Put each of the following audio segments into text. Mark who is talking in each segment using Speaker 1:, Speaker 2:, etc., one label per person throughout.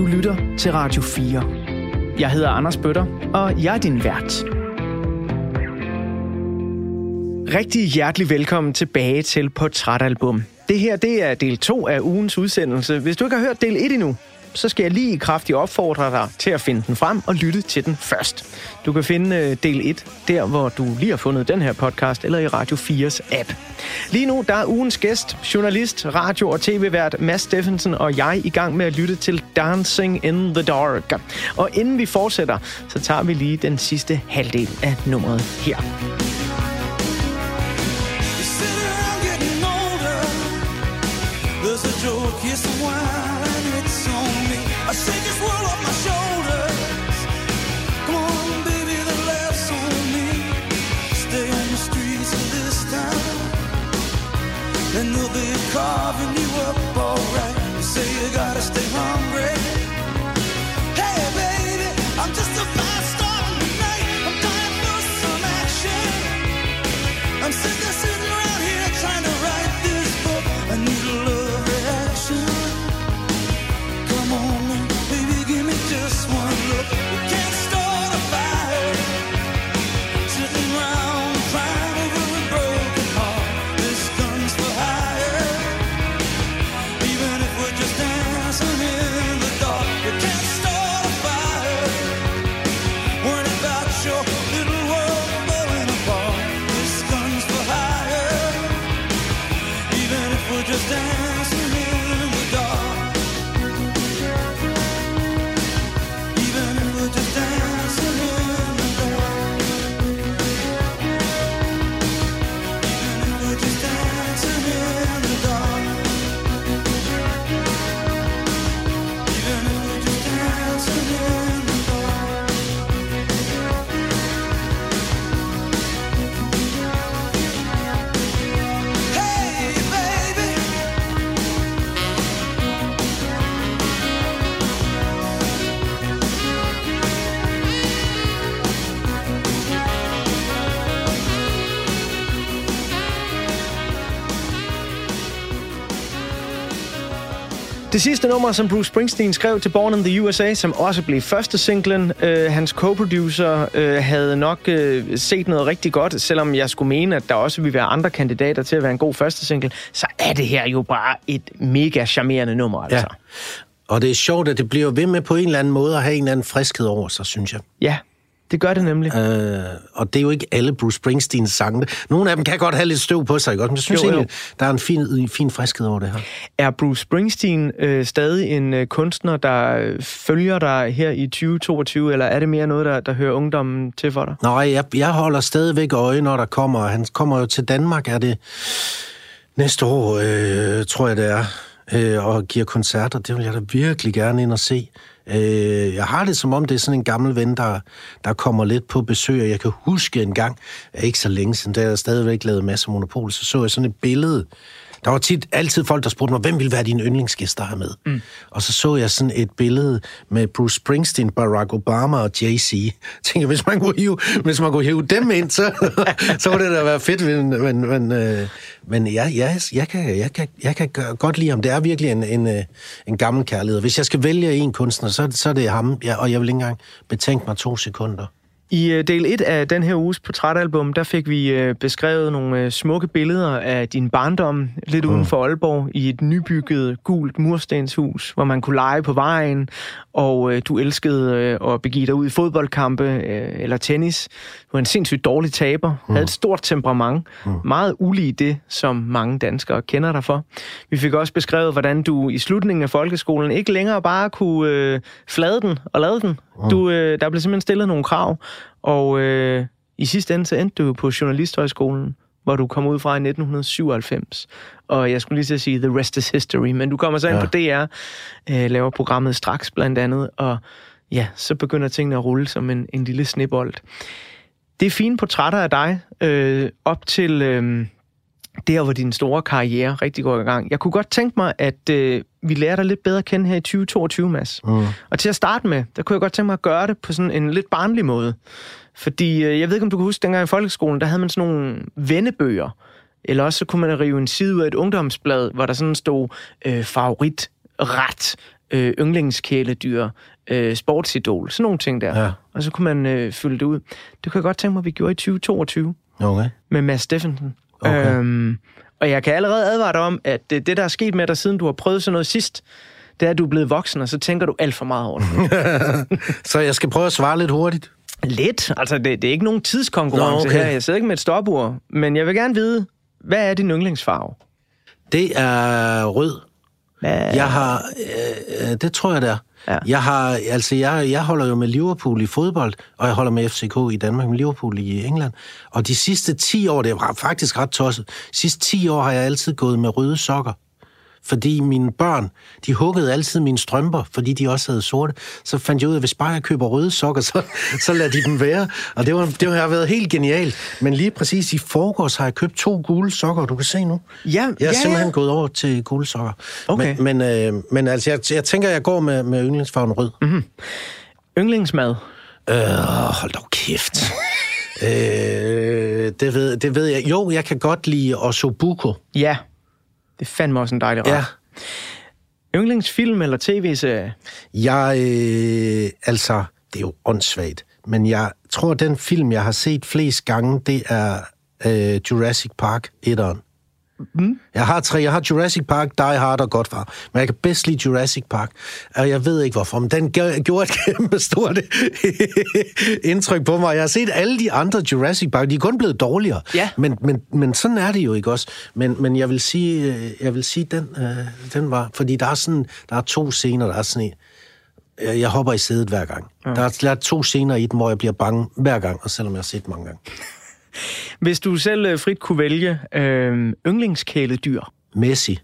Speaker 1: Du lytter til Radio 4. Jeg hedder Anders Bøtter, og jeg er din vært. Rigtig hjertelig velkommen tilbage til Portrætalbum. Det her det er del 2 af ugens udsendelse. Hvis du ikke har hørt del 1 endnu, så skal jeg lige kraftigt opfordre dig til at finde den frem og lytte til den først. Du kan finde øh, del 1 der, hvor du lige har fundet den her podcast, eller i Radio 4's app. Lige nu der er ugens gæst, journalist, radio- og tv-vært Mads Steffensen og jeg i gang med at lytte til Dancing in the Dark. Og inden vi fortsætter, så tager vi lige den sidste halvdel af nummeret her. Carving you up Det sidste nummer, som Bruce Springsteen skrev til Born in the USA, som også blev første singlen, øh, hans co-producer øh, havde nok øh, set noget rigtig godt, selvom jeg skulle mene, at der også ville være andre kandidater til at være en god første single, så er det her jo bare et mega charmerende nummer, altså.
Speaker 2: Ja. Og det er sjovt, at det bliver ved med på en eller anden måde at have en eller anden friskhed over sig, synes jeg.
Speaker 1: Ja, det gør det nemlig.
Speaker 2: Øh, og det er jo ikke alle Bruce Springsteens sange. Nogle af dem kan godt have lidt støv på sig, ikke? men jeg synes
Speaker 1: Jo, jo.
Speaker 2: egentlig, der er en fin, fin friskhed over det her.
Speaker 1: Er Bruce Springsteen øh, stadig en øh, kunstner, der øh, følger dig her i 2022, eller er det mere noget, der, der hører ungdommen til for dig?
Speaker 2: Nej, jeg, jeg holder stadigvæk øje, når der kommer. Han kommer jo til Danmark, er det næste år, øh, tror jeg det er, øh, og giver koncerter. Det vil jeg da virkelig gerne ind og se. Øh, jeg har det som om, det er sådan en gammel ven, der, der kommer lidt på besøg, og jeg kan huske en gang, ikke så længe siden, da jeg stadigvæk lavede masser af monopol, så så jeg sådan et billede. Der var tit altid folk, der spurgte mig, hvem ville være dine yndlingsgæster her med? Mm. Og så så jeg sådan et billede med Bruce Springsteen, Barack Obama og Jay-Z. Jeg tænkte, hvis man kunne hive, hvis man kunne hive dem ind, så, så ville det da være fedt. Men, men, men, øh, men ja, ja, jeg, kan, jeg, kan, jeg kan godt lide ham. Det er virkelig en, en, øh, en gammel kærlighed. Hvis jeg skal vælge en kunstner, så, så er det ham, ja, og jeg vil ikke engang betænke mig to sekunder.
Speaker 1: I øh, del 1 af den her uges portrætalbum, der fik vi øh, beskrevet nogle øh, smukke billeder af din barndom lidt uden for Aalborg i et nybygget gult murstenshus, hvor man kunne lege på vejen, og øh, du elskede øh, at begive dig ud i fodboldkampe øh, eller tennis. Du var en sindssygt dårlig taber, havde et stort temperament, meget ulig det, som mange danskere kender dig for. Vi fik også beskrevet, hvordan du i slutningen af folkeskolen ikke længere bare kunne øh, flade den og lade den. Du, øh, der blev simpelthen stillet nogle krav, og øh, i sidste ende så endte du på Journalisthøjskolen, hvor du kom ud fra i 1997. Og jeg skulle lige til at sige, the rest is history, men du kommer så ind
Speaker 2: Ja.
Speaker 1: på DR, øh, laver programmet straks blandt andet, og ja, så begynder tingene at rulle som en, en lille snebold. Det er fine portrætter af dig, øh, op til øh, der, hvor din store karriere rigtig går i gang. Jeg kunne godt tænke mig, at øh, vi lærer dig lidt bedre at kende her i 2022, Mads.
Speaker 2: Mm.
Speaker 1: Og til at starte med, der kunne jeg godt tænke mig at gøre det på sådan en lidt barnlig måde. Fordi øh, jeg ved ikke, om du kan huske, dengang i folkeskolen, der havde man sådan nogle vennebøger. Eller også så kunne man rive en side ud af et ungdomsblad, hvor der sådan stod øh, favorit ret øh, yndlingskæledyr, øh, sportsidol, sådan nogle ting der.
Speaker 2: Ja.
Speaker 1: Og så kunne man øh, fylde det ud. Det kunne jeg godt tænke mig, at vi gjorde i 2022
Speaker 2: Okay.
Speaker 1: med Mads Steffensen.
Speaker 2: Okay.
Speaker 1: Øhm, og jeg kan allerede advare dig om, at det, det, der er sket med dig, siden du har prøvet sådan noget sidst, det er, at du er blevet voksen, og så tænker du alt for meget over det.
Speaker 2: Så jeg skal prøve at svare lidt hurtigt.
Speaker 1: Lidt. Altså, det, det er ikke nogen tidskonkurrence
Speaker 2: Nå, okay.
Speaker 1: her. Jeg sidder ikke med et stopur. Men jeg vil gerne vide, hvad er din yndlingsfarve?
Speaker 2: Det er rød.
Speaker 1: Hvad?
Speaker 2: Jeg har, øh, øh, det tror jeg det er.
Speaker 1: Ja.
Speaker 2: Jeg har, altså jeg, jeg holder jo med Liverpool i fodbold, og jeg holder med FCK i Danmark, med Liverpool i England. Og de sidste 10 år, det er faktisk ret tosset, de sidste 10 år har jeg altid gået med røde sokker. Fordi mine børn, de huggede altid mine strømper, fordi de også havde sorte. Så fandt jeg ud af, at hvis bare jeg køber røde sokker, så, så lader de dem være. Og det, var, det har været helt genialt. Men lige præcis i forgårs har jeg købt to gule sokker, du kan se nu.
Speaker 1: Ja,
Speaker 2: Jeg er
Speaker 1: ja,
Speaker 2: simpelthen
Speaker 1: ja.
Speaker 2: gået over til gule sokker.
Speaker 1: Okay.
Speaker 2: Men, men, øh, men altså, jeg, jeg tænker, jeg går med, med yndlingsfarven rød. Mm-hmm.
Speaker 1: Yndlingsmad?
Speaker 2: Øh, hold dog kæft. øh, det, ved, det ved jeg. Jo, jeg kan godt lide ossobuco.
Speaker 1: Ja. Det er fandme også en dejlig ret.
Speaker 2: Ja.
Speaker 1: Yndlingsfilm eller tv-serie?
Speaker 2: Jeg, øh, altså, det er jo åndssvagt, men jeg tror, den film, jeg har set flest gange, det er øh, Jurassic Park 1'eren. Mm. Jeg har tre. Jeg har Jurassic Park, Die Hard og Godfar. Men jeg kan bedst lide Jurassic Park. Og jeg ved ikke hvorfor, men den gjorde et kæmpe stort indtryk på mig. Jeg har set alle de andre Jurassic Park. De er kun blevet dårligere.
Speaker 1: Ja.
Speaker 2: Men, men, men sådan er det jo ikke også. Men, men jeg vil sige, øh, jeg vil sige den, øh, den var... Fordi der er, sådan, der er to scener, der er sådan en, jeg, jeg hopper i sædet hver gang. Ja. Der, er, der er to scener i den, hvor jeg bliver bange hver gang, og selvom jeg har set mange gange.
Speaker 1: Hvis du selv øh, frit kunne vælge øh, yndlingskæledyr?
Speaker 2: Messi.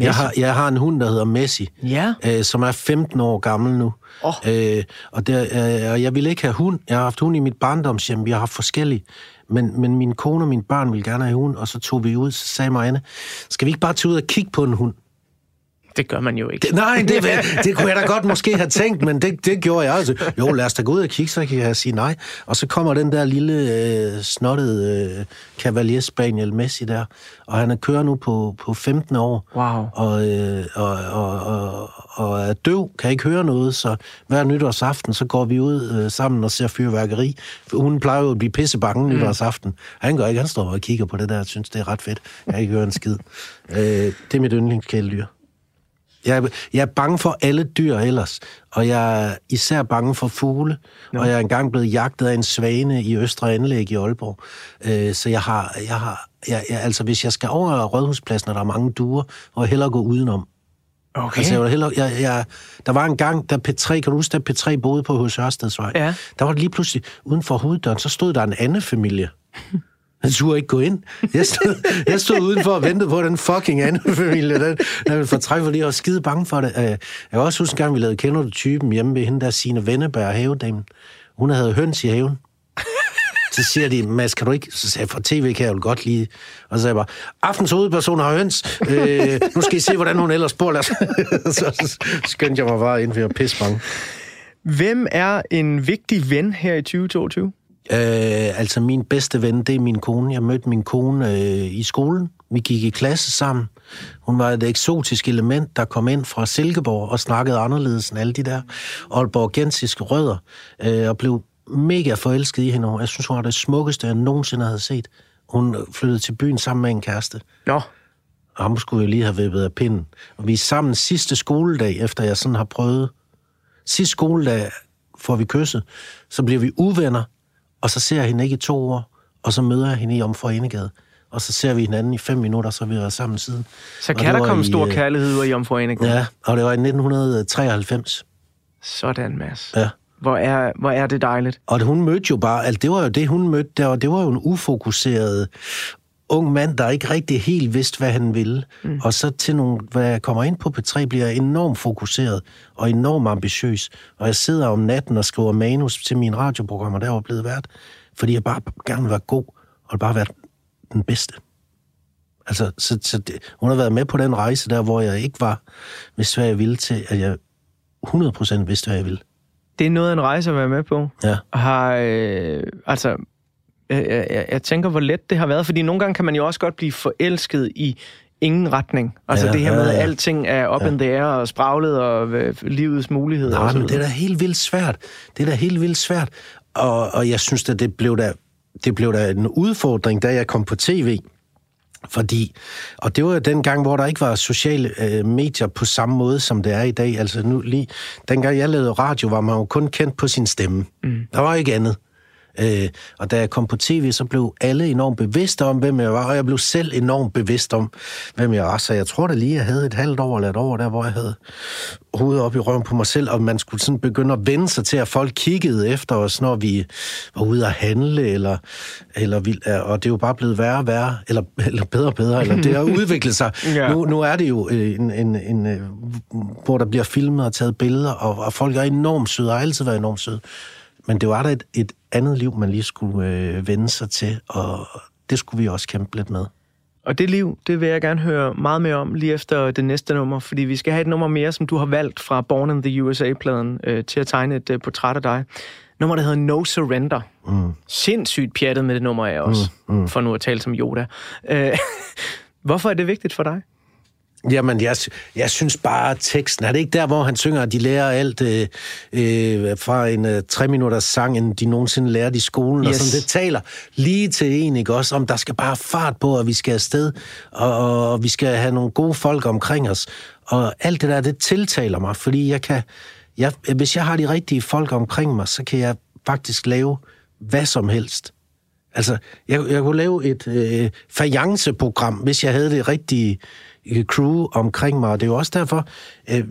Speaker 2: Jeg har, jeg har en hund, der hedder Messi,
Speaker 1: Ja.
Speaker 2: øh, som er 15 år gammel nu.
Speaker 1: Åh.
Speaker 2: Øh, og, der, øh, og jeg ville ikke have hund. Jeg har haft hund i mit barndomshjem. Vi har haft forskellige. Men, men min kone og mine børn ville gerne have hund, og så tog vi ud, så sagde Marianne, skal vi ikke bare tage ud og kigge på en hund?
Speaker 1: Det gør man jo ikke.
Speaker 2: Det, nej, det, det kunne jeg da godt måske have tænkt, men det, det gjorde jeg altså. Jo, lad os da gå ud og kigge, så kan jeg sige nej. Og så kommer den der lille øh, snottede øh, Cavalier Spaniel Messi der, og han er kører nu på, på 15 år.
Speaker 1: Wow.
Speaker 2: Og, øh, og, og, og, og er døv, kan ikke høre noget, så hver nytårsaften, så går vi ud øh, sammen og ser fyrværkeri. For Hun plejer jo at blive pissebange mm. nytårsaften. Han gør ikke, han står og kigger på det der, og synes, det er ret fedt. Jeg kan ikke høre en skid. Øh, det er mit yndlingskæledyr. Jeg, er- jeg er bange for alle dyr ellers, og jeg er især bange for fugle, no. og jeg er engang blevet jagtet af en svane i Østre Anlæg i Aalborg. Øh, så jeg har, jeg har jeg, jeg, altså hvis jeg skal over Rådhuspladsen, og der er mange duer, og jeg hellere gå udenom.
Speaker 1: Okay.
Speaker 2: Altså, jeg vil hellere, jeg, jeg, der var en gang, da P3, kan du huske, da P3 boede på hos Ørstedsvej?
Speaker 1: Ja.
Speaker 2: Der var det lige pludselig, uden for hoveddøren, så stod der en anden familie. Han turde ikke gå ind. Jeg stod, jeg stod udenfor og ventede på den fucking anden familie. Den, den ville fortrække, fordi jeg var skide bange for det. Øh, jeg kan også huske en gang, vi lavede Kender du typen hjemme ved hende der Signe Venneberg, havedamen. Hun havde høns i haven. Så siger de, Mads, kan du ikke... Så sagde jeg, for tv kan jeg jo godt lide. Og så sagde jeg bare, aftens hovedperson har høns. Øh, nu skal I se, hvordan hun ellers bor. Så, så skyndte jeg mig bare ind, for jeg var pisse bange.
Speaker 1: Hvem er en vigtig ven her i 2022?
Speaker 2: Øh, altså min bedste ven, det er min kone. Jeg mødte min kone øh, i skolen. Vi gik i klasse sammen. Hun var et eksotisk element, der kom ind fra Silkeborg og snakkede anderledes end alle de der Aalborgensiske rødder. Øh, og blev mega forelsket i hende. Jeg synes, hun var det smukkeste, jeg nogensinde havde set. Hun flyttede til byen sammen med en kæreste.
Speaker 1: Nå,
Speaker 2: Og ham skulle jeg lige have vippet af pinden. Og vi er sammen sidste skoledag, efter jeg sådan har prøvet. Sidste skoledag får vi kysset. Så bliver vi uvenner, og så ser jeg hende ikke i to år. Og så møder jeg hende i Omfor Enegade. Og så ser vi hinanden i fem minutter, så vi været sammen siden.
Speaker 1: så kan der
Speaker 2: var
Speaker 1: komme
Speaker 2: i,
Speaker 1: stor
Speaker 2: øh,
Speaker 1: kærlighed ud af jomforeningen.
Speaker 2: Ja, og det var i 1993.
Speaker 1: Sådan, Mads.
Speaker 2: Ja.
Speaker 1: Hvor er, hvor er det dejligt.
Speaker 2: Og hun mødte jo bare, altså det var jo det, hun mødte der, og det var jo en ufokuseret ung mand, der ikke rigtig helt vidste, hvad han ville. Mm. Og så til nogle, hvad jeg kommer ind på P3, bliver jeg enormt fokuseret og enormt ambitiøs. Og jeg sidder om natten og skriver manus til mine radioprogrammer, der var blevet vært, fordi jeg bare gerne vil være god, og bare være den bedste. Altså, så, så det, hun har været med på den rejse der, hvor jeg ikke var, vidste, hvad jeg ville til, at jeg 100% vidste, hvad jeg ville.
Speaker 1: Det er noget af en rejse at være med på.
Speaker 2: Ja.
Speaker 1: Har, øh, altså, jeg, jeg, jeg tænker, hvor let det har været, fordi nogle gange kan man jo også godt blive forelsket i ingen retning. Altså
Speaker 2: Ja,
Speaker 1: det her med,
Speaker 2: ja,
Speaker 1: at
Speaker 2: ja.
Speaker 1: alting er up in the air og spraglet og øh, livets muligheder.
Speaker 2: Nej, men det er da helt vildt svært. Det er da helt vildt svært. Og, og jeg synes, at det blev da, det blev da en udfordring, da jeg kom på tv. Fordi, og det var jo den gang, hvor der ikke var sociale øh, medier på samme måde, som det er i dag. Altså nu lige, dengang jeg lavede radio, var man jo kun kendt på sin stemme. Mm. Der var ikke andet. Øh, og da jeg kom på tv, så blev alle enormt bevidste om, hvem jeg var, og jeg blev selv enormt bevidst om, hvem jeg var. Så jeg tror da lige, jeg havde et halvt år eller et år der, hvor jeg havde hovedet op i røven på mig selv, og man skulle sådan begynde at vende sig til, at folk kiggede efter os, når vi var ude at handle, eller, eller vi, og det er jo bare blevet værre og værre, eller, eller bedre og bedre, eller det har udviklet sig.
Speaker 1: Ja.
Speaker 2: nu, nu er det jo øh, en, en, en, øh, hvor der bliver filmet og taget billeder, og, og folk er enormt søde, og har altid været enormt søde. Men det var da et, et andet liv, man lige skulle øh, vende sig til, og det skulle vi også kæmpe lidt med.
Speaker 1: Og det liv, det vil jeg gerne høre meget mere om lige efter det næste nummer, fordi vi skal have et nummer mere, som du har valgt fra Born in the USA-pladen øh, til at tegne et øh, portræt af dig. Nummer, der hedder No Surrender. Mm. Sindssygt pjattet med det nummer er jeg også, mm, mm. for nu at tale som Yoda. Øh, hvorfor er det vigtigt for dig?
Speaker 2: Jamen, jeg, jeg synes bare, at teksten... Er det ikke der, hvor han synger, at de lærer alt øh, øh, fra en øh, tre minutters sang, end de nogensinde lærte i skolen?
Speaker 1: Yes.
Speaker 2: Og sådan, det taler lige til en, ikke også? Om der skal bare fart på, at vi skal afsted, og, og, og vi skal have nogle gode folk omkring os. Og alt det der, det tiltaler mig, fordi jeg kan... Jeg, hvis jeg har de rigtige folk omkring mig, så kan jeg faktisk lave hvad som helst. Altså, jeg, jeg kunne lave et øh, fajanceprogram, hvis jeg havde det rigtige crew omkring mig. Og det er jo også derfor, øh,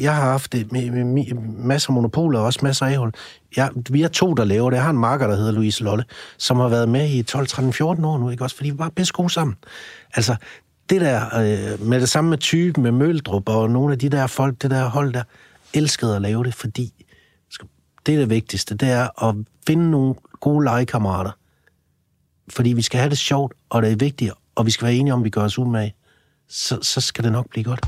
Speaker 2: jeg har haft det med, med, med masser af monopoler og også masser af æhul. Jeg, vi er to, der laver det. Jeg har en marker, der hedder Louise Lolle, som har været med i 12, 13, 14 år nu, ikke også? Fordi vi var bedst gode sammen. Altså, det der, øh, med det samme med typen, med Møldrup og nogle af de der folk, det der hold der, elskede at lave det, fordi det er det vigtigste, det er at finde nogle gode legekammerater. Fordi vi skal have det sjovt, og det er vigtigt, og vi skal være enige om, at vi gør os umage. Så, så skal det nok blive godt.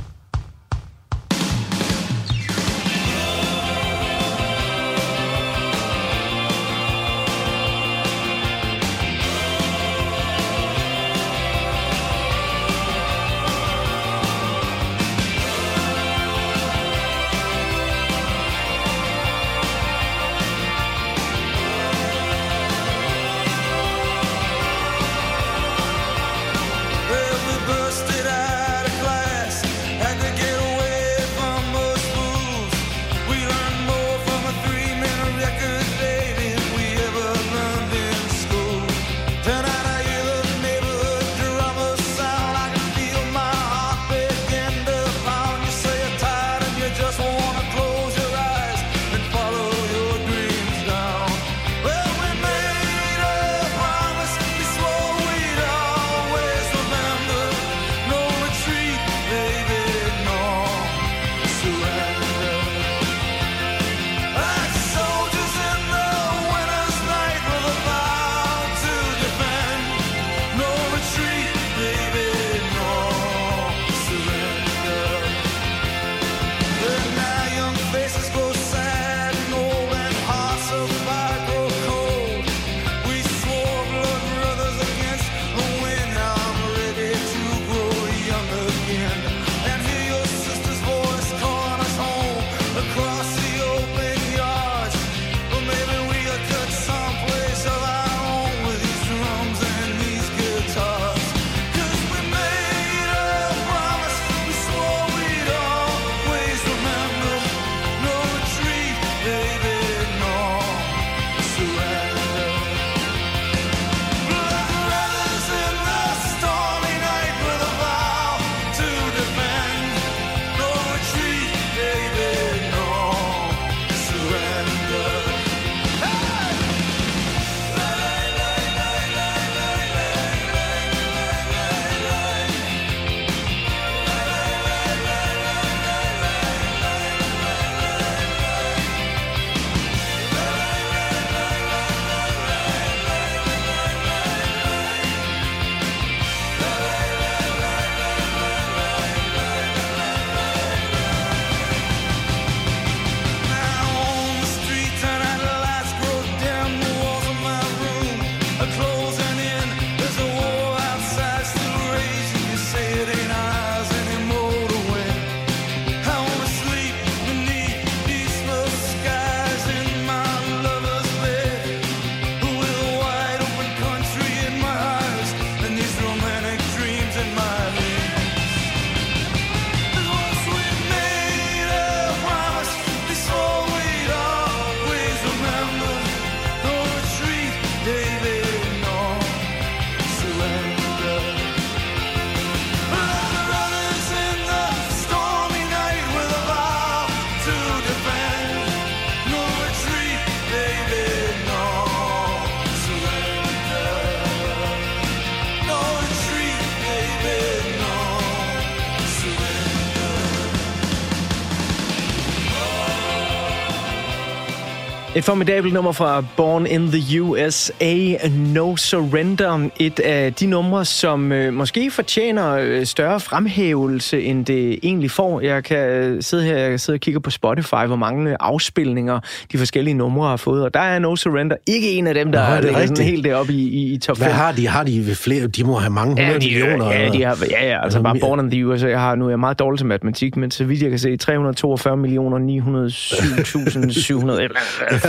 Speaker 1: Et formidabelt nummer fra Born in the USA, No Surrender. Et af de numre, som øh, måske fortjener øh, større fremhævelse, end det egentlig får. Jeg kan øh, sidde her jeg kan sidde og kigge på Spotify, hvor mange afspilninger de forskellige numre har fået. Og der er No Surrender ikke en af dem, der
Speaker 2: Nå, er det
Speaker 1: sådan helt deroppe i, i, i top 5.
Speaker 2: Hvad har de? Har de flere? De må have mange hundrede
Speaker 1: de,
Speaker 2: millioner.
Speaker 1: Ja, de har, ja, ja, altså bare. Born in the USA jeg har nu er jeg meget dårlig til matematik, men så vidt jeg kan se, 342 millioner 907.700, eller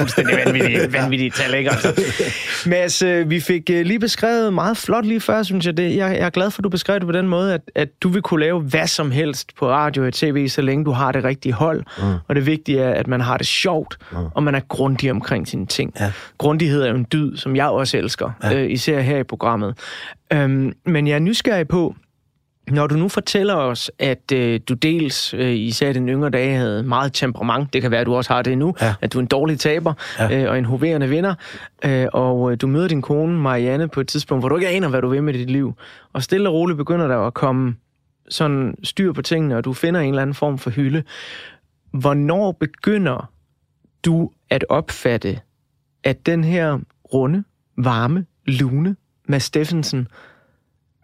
Speaker 1: fuldstændig vanvittigt, vanvittigt tal, ikke? Altså. Mads, øh, vi fik øh, lige beskrevet meget flot lige før, synes jeg. Det. Jeg, jeg er glad for, at du beskrev det på den måde, at, at du vil kunne lave hvad som helst på radio og tv, så længe du har det rigtige hold. Mm. Og det vigtige er, at man har det sjovt, mm. og man er grundig omkring sine ting.
Speaker 2: Ja.
Speaker 1: Grundighed er jo en dyd, som jeg også elsker, ja. øh, især her i programmet. Øhm, men jeg er nysgerrig på, når du nu fortæller os, at øh, du dels, øh, især i den yngre dage, havde meget temperament, det kan være, at du også har det nu,
Speaker 2: Ja.
Speaker 1: at du er en dårlig taber
Speaker 2: Ja.
Speaker 1: øh, og en hoverende vinder, øh, og øh, du møder din kone, Marianne, på et tidspunkt, hvor du ikke aner, hvad du vil med dit liv, og stille og roligt begynder der at komme sådan styr på tingene, og du finder en eller anden form for hylde. Hvornår begynder du at opfatte, at den her runde, varme, lune Mads Steffensen,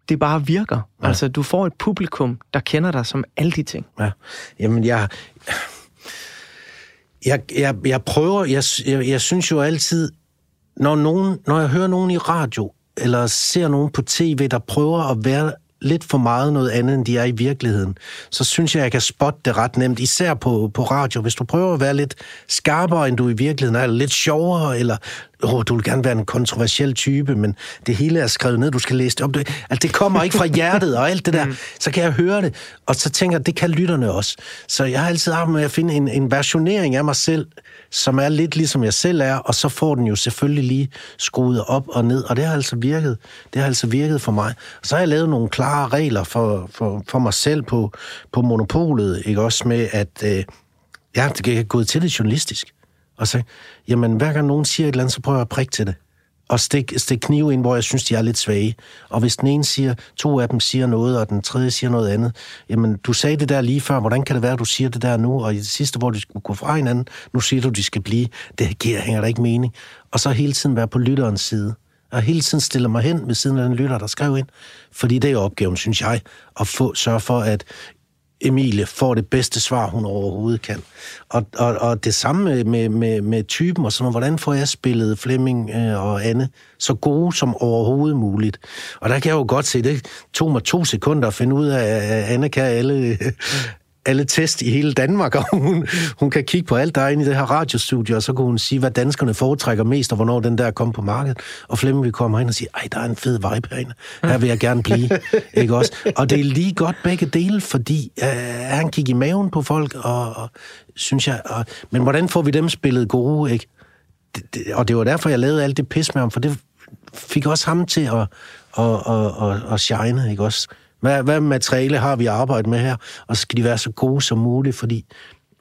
Speaker 1: det bare virker. Ja. Altså, du får et publikum, der kender dig som alle de ting.
Speaker 2: Ja. Jamen, jeg... Jeg, jeg, jeg prøver... Jeg, jeg, jeg synes jo altid, når, nogen, når jeg hører nogen i radio, eller ser nogen på tv, der prøver at være lidt for meget noget andet, end de er i virkeligheden, så synes jeg, jeg kan spotte det ret nemt, især på, på radio. Hvis du prøver at være lidt skarpere, end du i virkeligheden er, eller lidt sjovere, eller oh, du vil gerne være en kontroversiel type, men det hele er skrevet ned, du skal læse det op. Det, altså, det kommer ikke fra hjertet og alt det der. Så kan jeg høre det, og så tænker jeg, det kan lytterne også. Så jeg har altid arbejdet med at finde en, en versionering af mig selv, som er lidt ligesom jeg selv er, og så får den jo selvfølgelig lige skruet op og ned, og det har altså virket. Det har altså virket for mig. Så har jeg lavet nogle klare regler for, for, for mig selv på, på monopolet, ikke også med, at øh, ja, det kan gå til det journalistisk. Og sagde, jamen, hver gang nogen siger et eller andet, så prøver jeg at prikke til det. Og stik, stik knive ind, hvor jeg synes, de er lidt svage. Og hvis den ene siger, to af dem siger noget, og den tredje siger noget andet, jamen, du sagde det der lige før, hvordan kan det være, at du siger det der nu, og i det sidste, hvor de skulle gå fra hinanden, nu siger du, de skal blive. Det giver, hænger der ikke mening. Og så hele tiden være på lytterens side. Og hele tiden stille mig hen ved siden af den lytter, der skrev ind. Fordi det er opgaven, synes jeg, at få, sørge for, at Emilie får det bedste svar, hun overhovedet kan. Og, og, og det samme med, med, med, typen og sådan noget. Hvordan får jeg spillet Flemming øh, og Anne så gode som overhovedet muligt? Og der kan jeg jo godt se, det tog mig to sekunder at finde ud af, at Anne kan alle, alle test i hele Danmark, og hun, hun kan kigge på alt, der er inde i det her radiostudie, og så kunne hun sige, hvad danskerne foretrækker mest, og hvornår den der kom på markedet. Og Flemming vil komme ind og sige, ej, der er en fed vibe herinde. Her vil jeg gerne blive. ikke også? Og det er lige godt begge dele, fordi øh, han gik i maven på folk, og, og synes jeg... Og, men hvordan får vi dem spillet gode, ikke? Det, det, og det var derfor, jeg lavede alt det pis med ham, for det fik også ham til at, at, at, at, at shine, ikke også? Hvad, hvad materiale har vi at arbejde med her? Og så skal de være så gode som muligt, fordi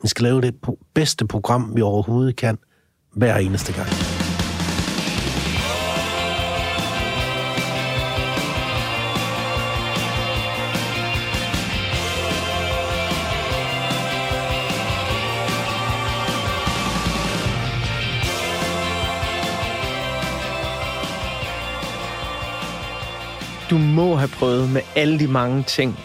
Speaker 2: vi skal lave det bedste program, vi overhovedet kan, hver eneste gang.
Speaker 1: Du må have prøvet med alle de mange ting,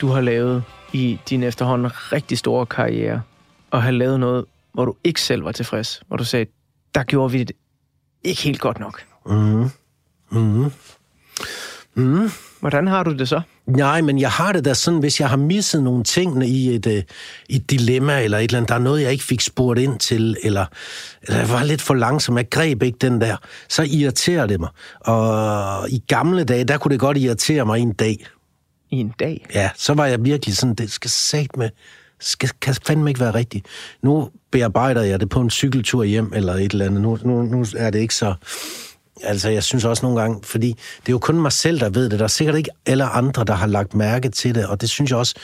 Speaker 1: du har lavet i din efterhånden rigtig store karriere, og have lavet noget, hvor du ikke selv var tilfreds. Hvor du sagde, der gjorde vi det ikke helt godt nok.
Speaker 2: Mm. Mm. Mm.
Speaker 1: Hvordan har du det så?
Speaker 2: Nej, men jeg har det da sådan, hvis jeg har misset nogle ting i et, øh, et dilemma, eller et eller andet, der er noget, jeg ikke fik spurgt ind til, eller, eller jeg var lidt for langsom, jeg greb ikke den der, så irriterer det mig. Og i gamle dage, der kunne det godt irritere mig en dag.
Speaker 1: I en dag?
Speaker 2: Ja, så var jeg virkelig sådan, det skal sat med, skal, kan fandme ikke være rigtigt. Nu bearbejder jeg det på en cykeltur hjem, eller et eller andet. Nu, nu, nu er det ikke så... Altså, jeg synes også nogle gange, fordi det er jo kun mig selv, der ved det. Der er sikkert ikke alle andre, der har lagt mærke til det, og det synes jeg også,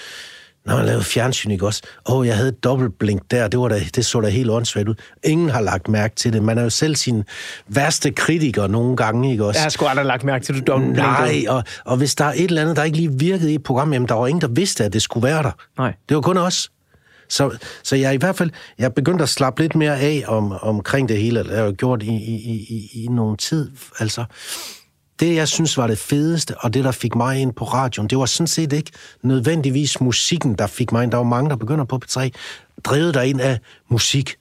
Speaker 2: når man lavede fjernsyn, ikke også? Åh, oh, jeg havde et dobbeltblink der, det, var da, det så da helt åndssvagt ud. Ingen har lagt mærke til det. Man er jo selv sin værste kritiker nogle gange, ikke også?
Speaker 1: Jeg har sgu aldrig lagt mærke til, at du dobbelt
Speaker 2: Nej, og, og hvis der er et eller andet, der ikke lige virkede i et program, jamen der var ingen, der vidste, at det skulle være der.
Speaker 1: Nej.
Speaker 2: Det var kun os. Så, så jeg er i hvert fald, jeg er begyndt at slappe lidt mere af om, omkring det hele, eller jeg har jo gjort i, i, i, i nogen tid. Altså, det, jeg synes var det fedeste, og det, der fik mig ind på radioen, det var sådan set ikke nødvendigvis musikken, der fik mig ind. Der var mange, der begynder på P3, drevet der ind af musik.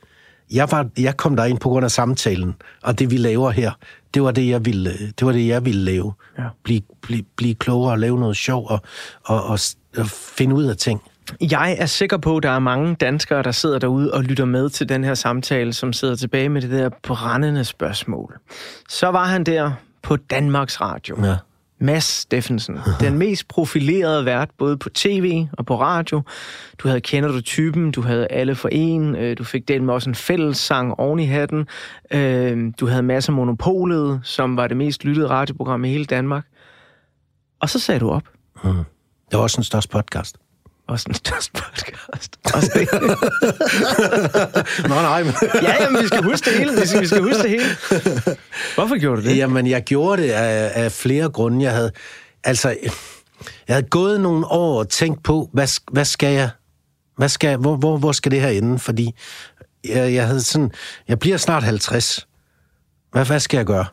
Speaker 2: Jeg, var, jeg kom der ind på grund af samtalen, og det, vi laver her, det var det, jeg ville, det var det, jeg ville lave.
Speaker 1: Ja.
Speaker 2: Blive, blive, blive klogere og lave noget sjov og, og, og, og finde ud af ting.
Speaker 1: Jeg er sikker på, at der er mange danskere, der sidder derude og lytter med til den her samtale, som sidder tilbage med det der brændende spørgsmål. Så var han der på Danmarks Radio.
Speaker 2: Ja.
Speaker 1: Mads Steffensen, den mest profilerede vært, både på tv og på radio. Du havde Kender du typen, du havde Alle for en, øh, du fik delt med også en fællessang oven i hatten. Øh, Du havde masser af Monopolet, som var det mest lyttede radioprogram i hele Danmark. Og så sagde du op.
Speaker 2: Det var også den største podcast.
Speaker 1: Også den største podcast. Også det.
Speaker 2: Nå nej, men...
Speaker 1: Ja, jamen, vi skal huske det hele. Vi skal, vi skal huske det hele. Hvorfor gjorde du det?
Speaker 2: Jamen, jeg gjorde det af, af flere grunde. Jeg havde, altså, jeg havde gået nogle år og tænkt på, hvad, hvad skal jeg? Hvad skal? Hvor, hvor, hvor skal det her ende? Fordi jeg, jeg havde sådan, jeg bliver snart 50. Hvad, hvad skal jeg gøre?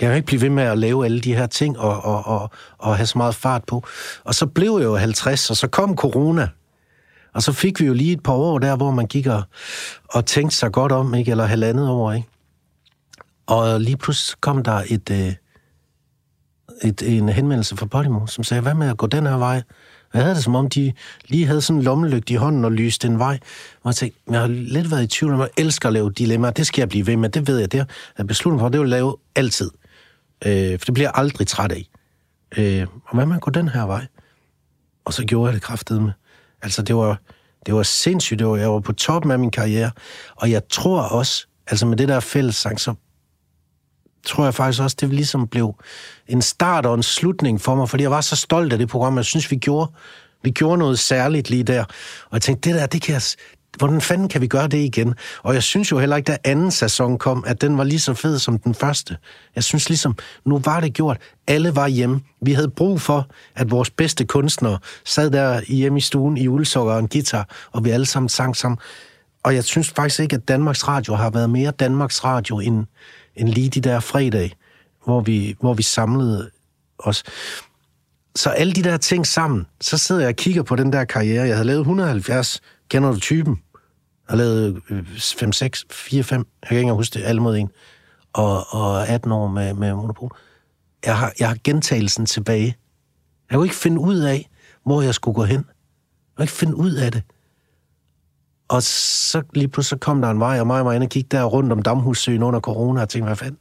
Speaker 2: Jeg kan ikke blive ved med at lave alle de her ting og, og, og, og have så meget fart på. Og så blev jeg jo 50, og så kom corona. Og så fik vi jo lige et par år der, hvor man gik og, og tænkte sig godt om, ikke? eller halvandet år, ikke? Og lige pludselig kom der et, øh, et, en henvendelse fra Podimo, som sagde, hvad med at gå den her vej? Og Jeg havde det som om, de lige havde sådan en lommelygt i hånden og lyste en vej. Og jeg tænkte, jeg har lidt været i tvivl om, at jeg elsker at lave dilemmaer. Det skal jeg blive ved med, det ved jeg. Det har jeg besluttet for, det vil jeg lave altid. Øh, for det bliver jeg aldrig træt af. Øh, og hvad man går den her vej? Og så gjorde jeg det kraftedeme. Altså, det var, det var sindssygt. Det var, jeg var på toppen af min karriere. Og jeg tror også, altså med det der fællessang, så tror jeg faktisk også, det ligesom blev en start og en slutning for mig, fordi jeg var så stolt af det program. Jeg synes, vi gjorde, vi gjorde noget særligt lige der. Og jeg tænkte, det der, det kan jeg, hvordan fanden kan vi gøre det igen? Og jeg synes jo heller ikke, da anden sæson kom, at den var lige så fed som den første. Jeg synes ligesom, nu var det gjort. Alle var hjemme. Vi havde brug for, at vores bedste kunstnere sad der hjemme i stuen i uldsukker og en guitar, og vi alle sammen sang sammen. Og jeg synes faktisk ikke, at Danmarks Radio har været mere Danmarks Radio end, end lige de der fredag, hvor vi, hvor vi samlede os. Så alle de der ting sammen, så sidder jeg og kigger på den der karriere. Jeg havde lavet 170, kender du typen? Jeg har lavet 5, 6, 4, 5, jeg kan ikke engang huske det, alle mod en. Og, og 18 år med, med Monopol. Jeg har, jeg har gentagelsen tilbage. Jeg kunne ikke finde ud af, hvor jeg skulle gå hen. Jeg kunne ikke finde ud af det. Og så lige pludselig så kom der en vej, og mig og Marianne gik der rundt om Damhussøen under corona og tænkte, hvad fanden?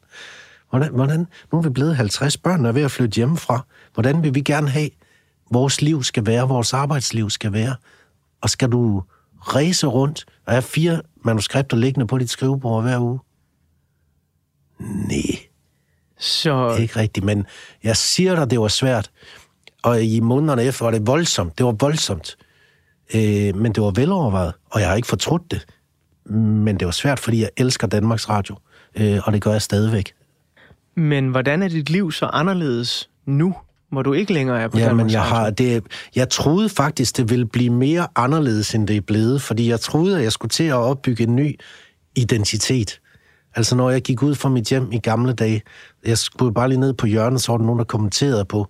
Speaker 2: Hvordan, hvordan, nu er vi blevet 50 børn og er ved at flytte hjemmefra. Hvordan vil vi gerne have, vores liv skal være, vores arbejdsliv skal være? Og skal du ræse rundt og have fire manuskripter liggende på dit skrivebord hver uge? Nej,
Speaker 1: Så
Speaker 2: ikke rigtigt, men jeg siger dig, det var svært. Og i månederne efter var det voldsomt. Det var voldsomt. Øh, men det var velovervejet, og jeg har ikke fortrudt det. Men det var svært, fordi jeg elsker Danmarks Radio, øh, og det gør jeg stadigvæk.
Speaker 1: Men hvordan er dit liv så anderledes nu, hvor du ikke længere er på
Speaker 2: Ja, men
Speaker 1: Danmarks
Speaker 2: jeg,
Speaker 1: Radio?
Speaker 2: har, det, jeg troede faktisk, det ville blive mere anderledes, end det er blevet, fordi jeg troede, at jeg skulle til at opbygge en ny identitet. Altså, når jeg gik ud fra mit hjem i gamle dage, jeg skulle bare lige ned på hjørnet, så var der nogen, der kommenterede på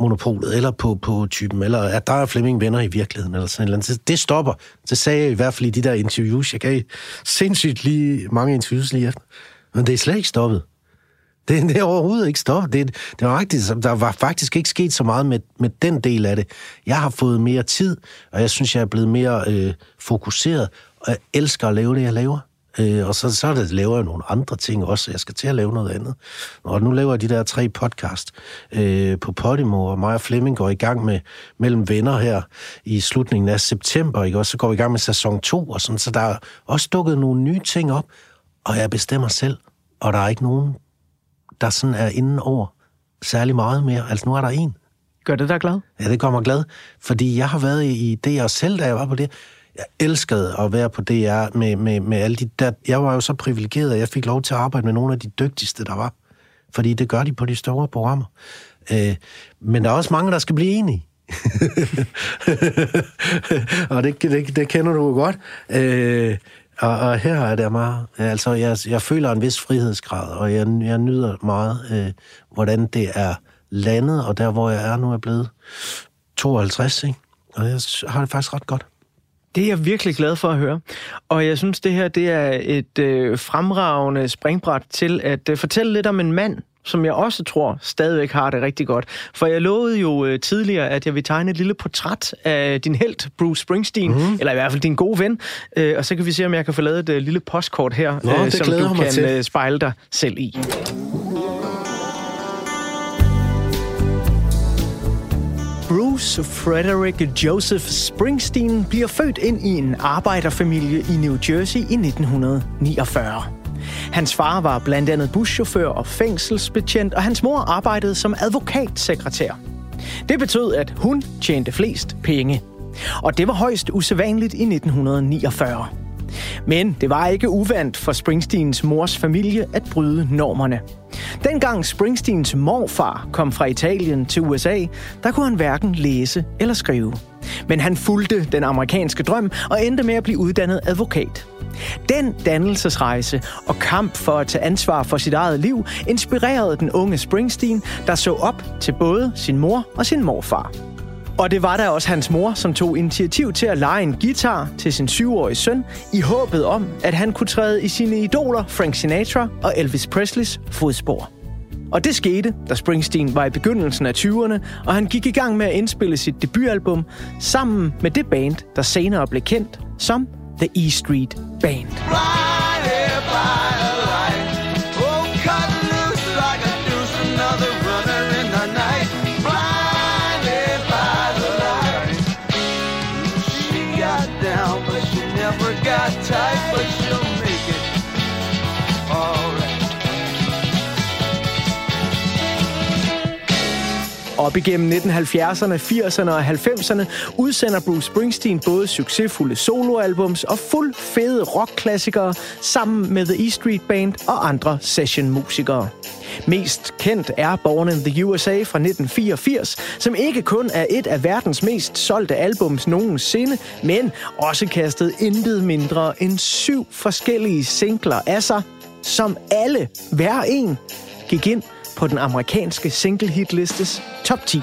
Speaker 2: monopolet, eller på, på typen, eller at der er Flemming venner i virkeligheden, eller sådan eller andet. Det- Det stopper. Det sagde jeg i hvert fald i de der interviews. Jeg gav sindssygt lige mange interviews lige efter. Men det er slet ikke stoppet. Det, det er overhovedet ikke stoppet. Det, det var rigtigt, der var faktisk ikke sket så meget med, med den del af det. Jeg har fået mere tid, og jeg synes, jeg er blevet mere øh, fokuseret, og jeg elsker at lave det, jeg laver. Øh, og så, så det, laver jeg nogle andre ting også. Jeg skal til at lave noget andet. Og nu laver jeg de der tre podcast øh, på Podimo, og mig og Flemming går i gang med Mellem Venner her i slutningen af september. Ikke? Og så går vi i gang med sæson 2, og sådan, så der er også dukket nogle nye ting op, og jeg bestemmer selv, og der er ikke nogen der sådan er inden over særlig meget mere. Altså, nu er der en.
Speaker 1: Gør det dig glad?
Speaker 2: Ja, det gør mig glad, fordi jeg har været i DR selv, da jeg var på det. Jeg elskede at være på DR med, med, med alle de der... Jeg var jo så privilegeret, at jeg fik lov til at arbejde med nogle af de dygtigste, der var. Fordi det gør de på de store programmer. Øh, men der er også mange, der skal blive enige. og det, det, det kender du jo godt. Øh, og, og her er det meget... Altså, jeg, jeg føler en vis frihedsgrad, og jeg, jeg nyder meget, øh, hvordan det er landet, og der, hvor jeg er nu, er blevet 52, ikke? Og jeg har det faktisk ret godt.
Speaker 1: Det er jeg virkelig glad for at høre. Og jeg synes, det her det er et øh, fremragende springbræt til at øh, fortælle lidt om en mand, som jeg også tror stadigvæk har det rigtig godt. For jeg lovede jo øh, tidligere, at jeg vil tegne et lille portræt af din held, Bruce Springsteen, mm. eller i hvert fald din gode ven. Øh, og så kan vi se, om jeg kan få lavet et øh, lille postkort her,
Speaker 2: Nå,
Speaker 1: øh, som du kan
Speaker 2: til.
Speaker 1: øh, spejle dig selv i. Bruce Frederick Joseph Springsteen bliver født ind i en arbejderfamilie i New Jersey i 1949. Hans far var blandt andet buschauffør og fængselsbetjent, og hans mor arbejdede som advokatsekretær. Det betød, at hun tjente flest penge. Og det var højst usædvanligt i 1949. Men det var ikke uvandt for Springsteens mors familie at bryde normerne. Dengang Springsteens morfar kom fra Italien til USA, der kunne han hverken læse eller skrive. Men han fulgte den amerikanske drøm og endte med at blive uddannet advokat. Den dannelsesrejse og kamp for at tage ansvar for sit eget liv inspirerede den unge Springsteen, der så op til både sin mor og sin morfar. Og det var da også hans mor, som tog initiativ til at lege en guitar til sin syvårige søn, i håbet om, at han kunne træde i sine idoler Frank Sinatra og Elvis Presleys fodspor. Og det skete, da Springsteen var i begyndelsen af 20'erne, og han gik i gang med at indspille sit debutalbum sammen med det band, der senere blev kendt som The E Street Band.
Speaker 3: Blinded by the
Speaker 1: Op igennem 1970'erne, 80'erne og 90'erne udsender Bruce Springsteen både succesfulde soloalbums og fuld fede rockklassikere sammen med The E Street Band og andre sessionmusikere. Mest kendt er Born in the USA fra 1984, som ikke kun er et af verdens mest solgte albums nogensinde, men også kastede intet mindre end syv forskellige singler af sig, som alle, hver en, gik ind på den amerikanske single-hitlistes top 10.
Speaker 3: I'm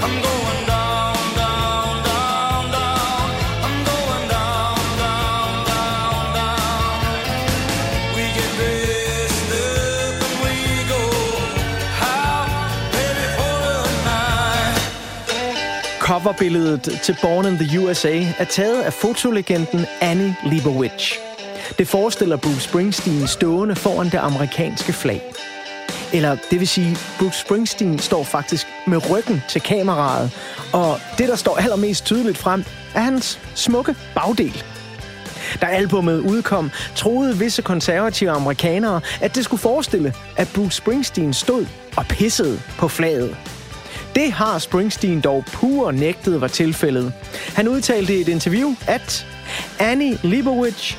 Speaker 3: going down, down, down, down. I'm going down, down, down, down. We get we go the night.
Speaker 1: Coverbilledet til Born in the USA er taget af fotolegenden Annie Leibovitz. Det forestiller Bruce Springsteen stående foran det amerikanske flag. Eller det vil sige, Bruce Springsteen står faktisk med ryggen til kameraet, og det, der står allermest tydeligt frem, er hans smukke bagdel. Da albummet udkom, troede visse konservative amerikanere, at det skulle forestille, at Bruce Springsteen stod og pissede på flaget. Det har Springsteen dog pur nægtet var tilfældet. Han udtalte i et interview, at Annie Leibovitz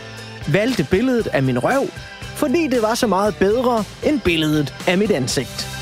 Speaker 1: valgte billedet af min røv, fordi det var så meget bedre end billedet af mit ansigt.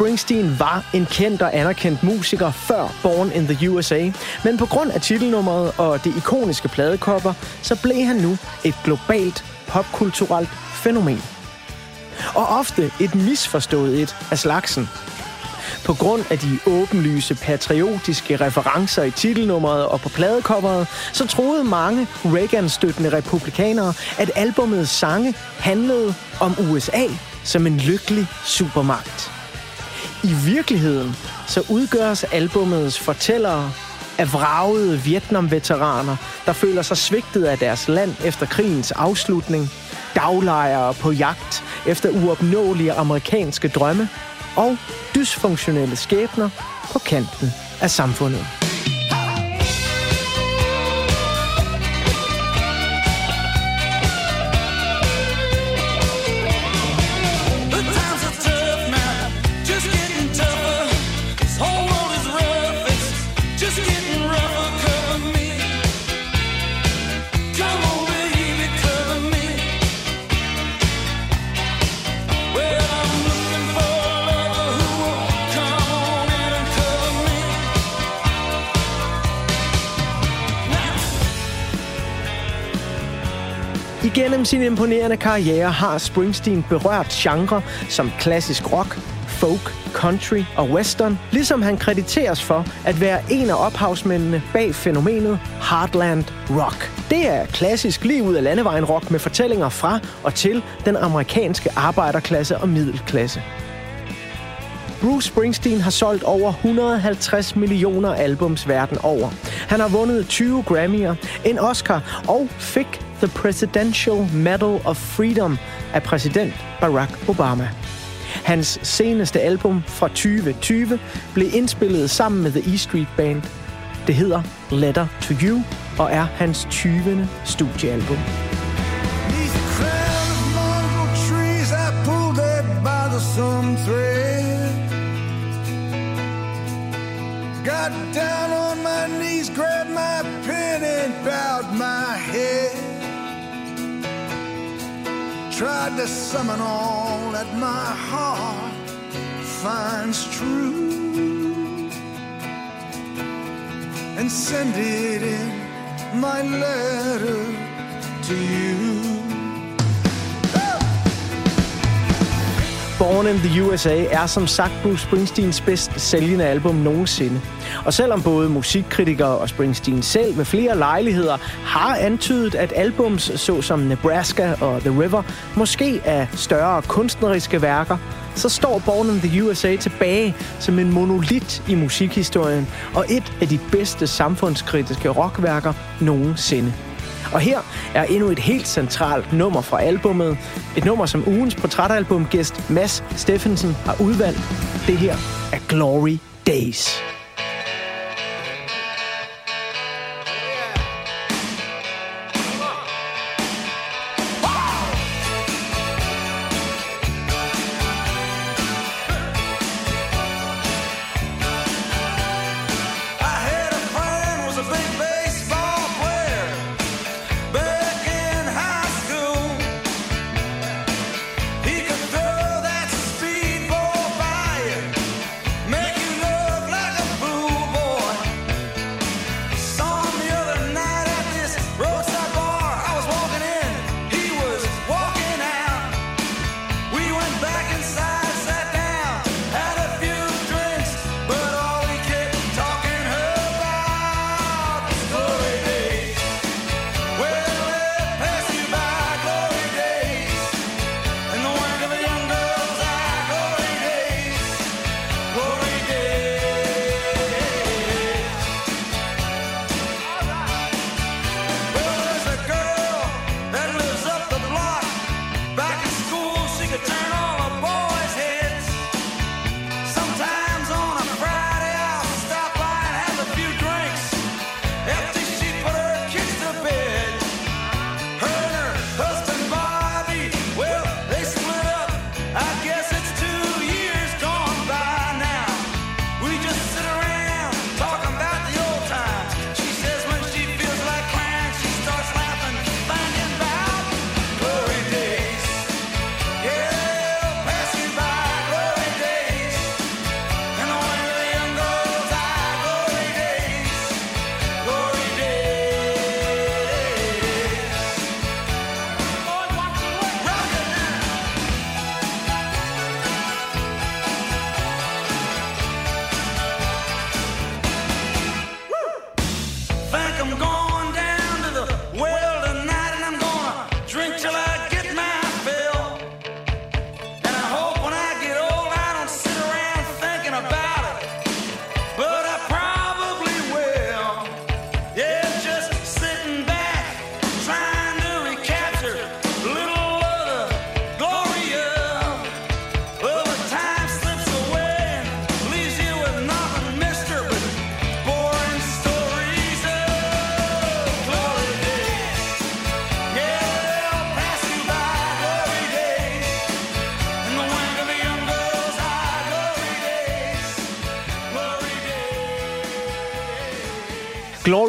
Speaker 1: Springsteen var en kendt og anerkendt musiker før Born in the USA, men på grund af titelnummeret og det ikoniske pladekopper, så blev han nu et globalt popkulturelt fænomen. Og ofte et misforstået et af slagsen. På grund af de åbenlyse patriotiske referencer i titelnummeret og på pladekopperet, så troede mange Reagan-støttende republikanere, at albumets sange handlede om USA som en lykkelig supermagt. I virkeligheden så udgøres albumets fortællere af vragede Vietnam-veteraner, der føler sig svigtet af deres land efter krigens afslutning, daglejere på jagt efter uopnåelige amerikanske drømme og dysfunktionelle skæbner på kanten af samfundet.
Speaker 3: Igennem sin imponerende karriere har Springsteen berørt genre som klassisk rock, folk, country og western, ligesom han krediteres for at være en af ophavsmændene bag fænomenet Heartland Rock. Det er klassisk liv ud af landevejen rock med fortællinger fra og til den amerikanske arbejderklasse og middelklasse. Bruce Springsteen har solgt over 150 millioner albums verden over. Han har vundet 20 Grammy'er, en Oscar og fik The Presidential Medal of Freedom af præsident Barack Obama. Hans seneste album fra 2020 blev indspillet sammen med The E Street Band. Det hedder Letter to You og er hans 20. studiealbum.
Speaker 1: Some thread. Got down on my knees, grabbed my pen and bowed my head. Tried to summon all that my heart finds true and send it in my letter to you.
Speaker 3: Born in the USA er som sagt Bruce Springsteens bedst sælgende album nogensinde. Og selvom både musikkritikere og Springsteen selv ved flere lejligheder har antydet, at albums såsom Nebraska og The River måske er større kunstneriske værker, så står Born in the USA tilbage som en monolit i musikhistorien og et af de bedste samfundskritiske rockværker nogensinde. Og her er endnu et helt centralt nummer fra albummet. Et nummer, som ugens portrætalbumgæst Mads Steffensen har udvalgt. Det her er Glory Days.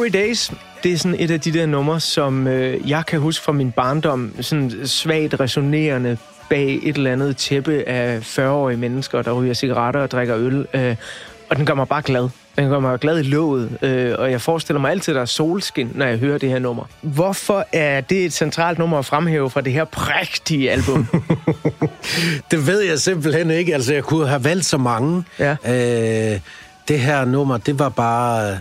Speaker 1: Glory Days,
Speaker 3: det er sådan et af de der numre, som øh, jeg kan huske fra min barndom, sådan svagt resonerende bag et eller andet tæppe af 40-årige mennesker, der ryger cigaretter og drikker øl. Øh, og den gør mig bare glad.
Speaker 1: Den gør mig glad i låget, øh, og jeg forestiller mig altid, at der er solskin, når jeg hører det her nummer. Hvorfor er det et centralt nummer at fremhæve fra det her prægtige album?
Speaker 2: Det ved jeg simpelthen ikke. Altså, jeg kunne have valgt så mange.
Speaker 1: Ja.
Speaker 2: Øh, det her nummer, det var bare...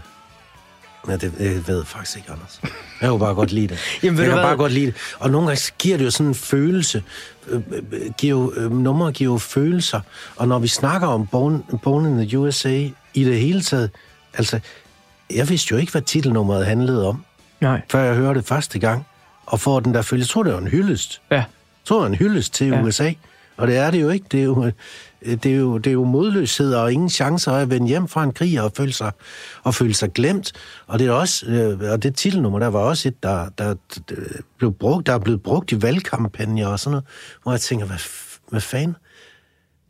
Speaker 2: Ja, det jeg ved jeg faktisk ikke, Anders. Jeg kunne bare godt lide det.
Speaker 1: Jamen,
Speaker 2: jeg kan
Speaker 1: hvad?
Speaker 2: bare godt lide det. Og nogle gange giver det jo sådan en følelse. Øh, øh, giver jo, øh, numre giver jo følelser. Og når vi snakker om Born, Born in the USA i det hele taget, altså, jeg vidste jo ikke, hvad titelnummeret handlede om,
Speaker 1: Nej.
Speaker 2: før jeg hørte det første gang. Og får den der følelse. Jeg tror, det var en hyldest.
Speaker 1: Ja.
Speaker 2: Jeg tror, det er en hyldest til
Speaker 1: Ja.
Speaker 2: USA. Og det er det jo ikke. Det er jo, Øh, det er jo, det er jo modløshed og ingen chancer at vende hjem fra en krig og føle sig, og føle sig glemt. Og det er også, øh, og det titelnummer, der var også et, der, der, der, blev brugt, der er blevet brugt i valgkampagner og sådan noget, hvor jeg tænker, hvad, hvad fanden?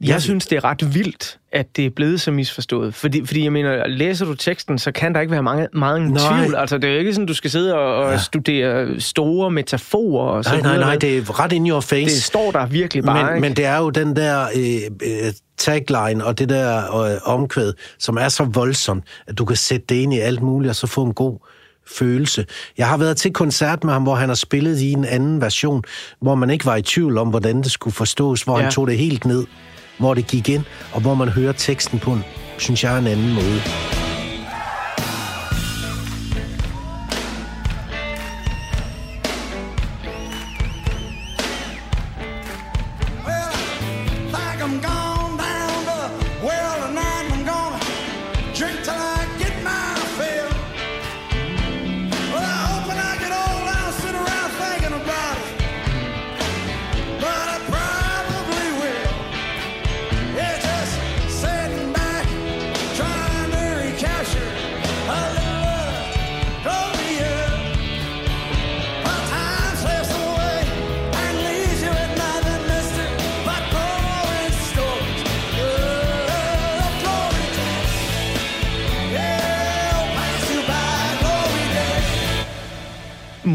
Speaker 1: Jeg synes, det er ret vildt, at det er blevet så misforstået. Fordi, fordi jeg mener, læser du teksten, så kan der ikke være mange, meget
Speaker 2: Nej.
Speaker 1: tvivl. Altså, det er jo ikke sådan, du skal sidde og, og
Speaker 2: Ja.
Speaker 1: studere store metaforer og så
Speaker 2: Nej, nej, nej, det er ret in your face.
Speaker 1: det står der virkelig bare,
Speaker 2: men,
Speaker 1: ikke?
Speaker 2: men det er jo den der øh, øh, tagline og det der øh, omkvæd, som er så voldsomt, at du kan sætte det ind i alt muligt, og så få en god følelse. Jeg har været til koncert med ham, hvor han har spillet i en anden version, hvor man ikke var i tvivl om, hvordan det skulle forstås, hvor
Speaker 1: ja.
Speaker 2: han tog det helt ned, hvor det gik ind, og hvor man hører teksten på en, synes jeg, en anden måde.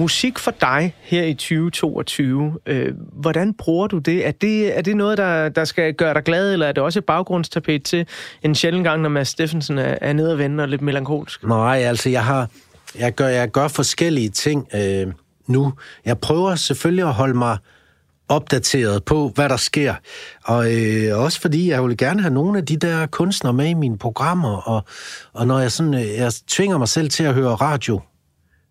Speaker 1: Musik for dig her i 2022, øh, hvordan bruger du det? Er det, er det noget, der, der skal gøre dig glad, eller er det også et baggrundstapet til en sjældent gang, når Mads Steffensen er, er nede og vende og lidt melankolsk?
Speaker 2: Nej, altså jeg har, jeg gør, jeg gør forskellige ting øh, nu. Jeg prøver selvfølgelig at holde mig opdateret på, hvad der sker. Og øh, også fordi, jeg vil gerne have nogle af de der kunstnere med i mine programmer, og, og når jeg sådan, øh, jeg tvinger mig selv til at høre radio,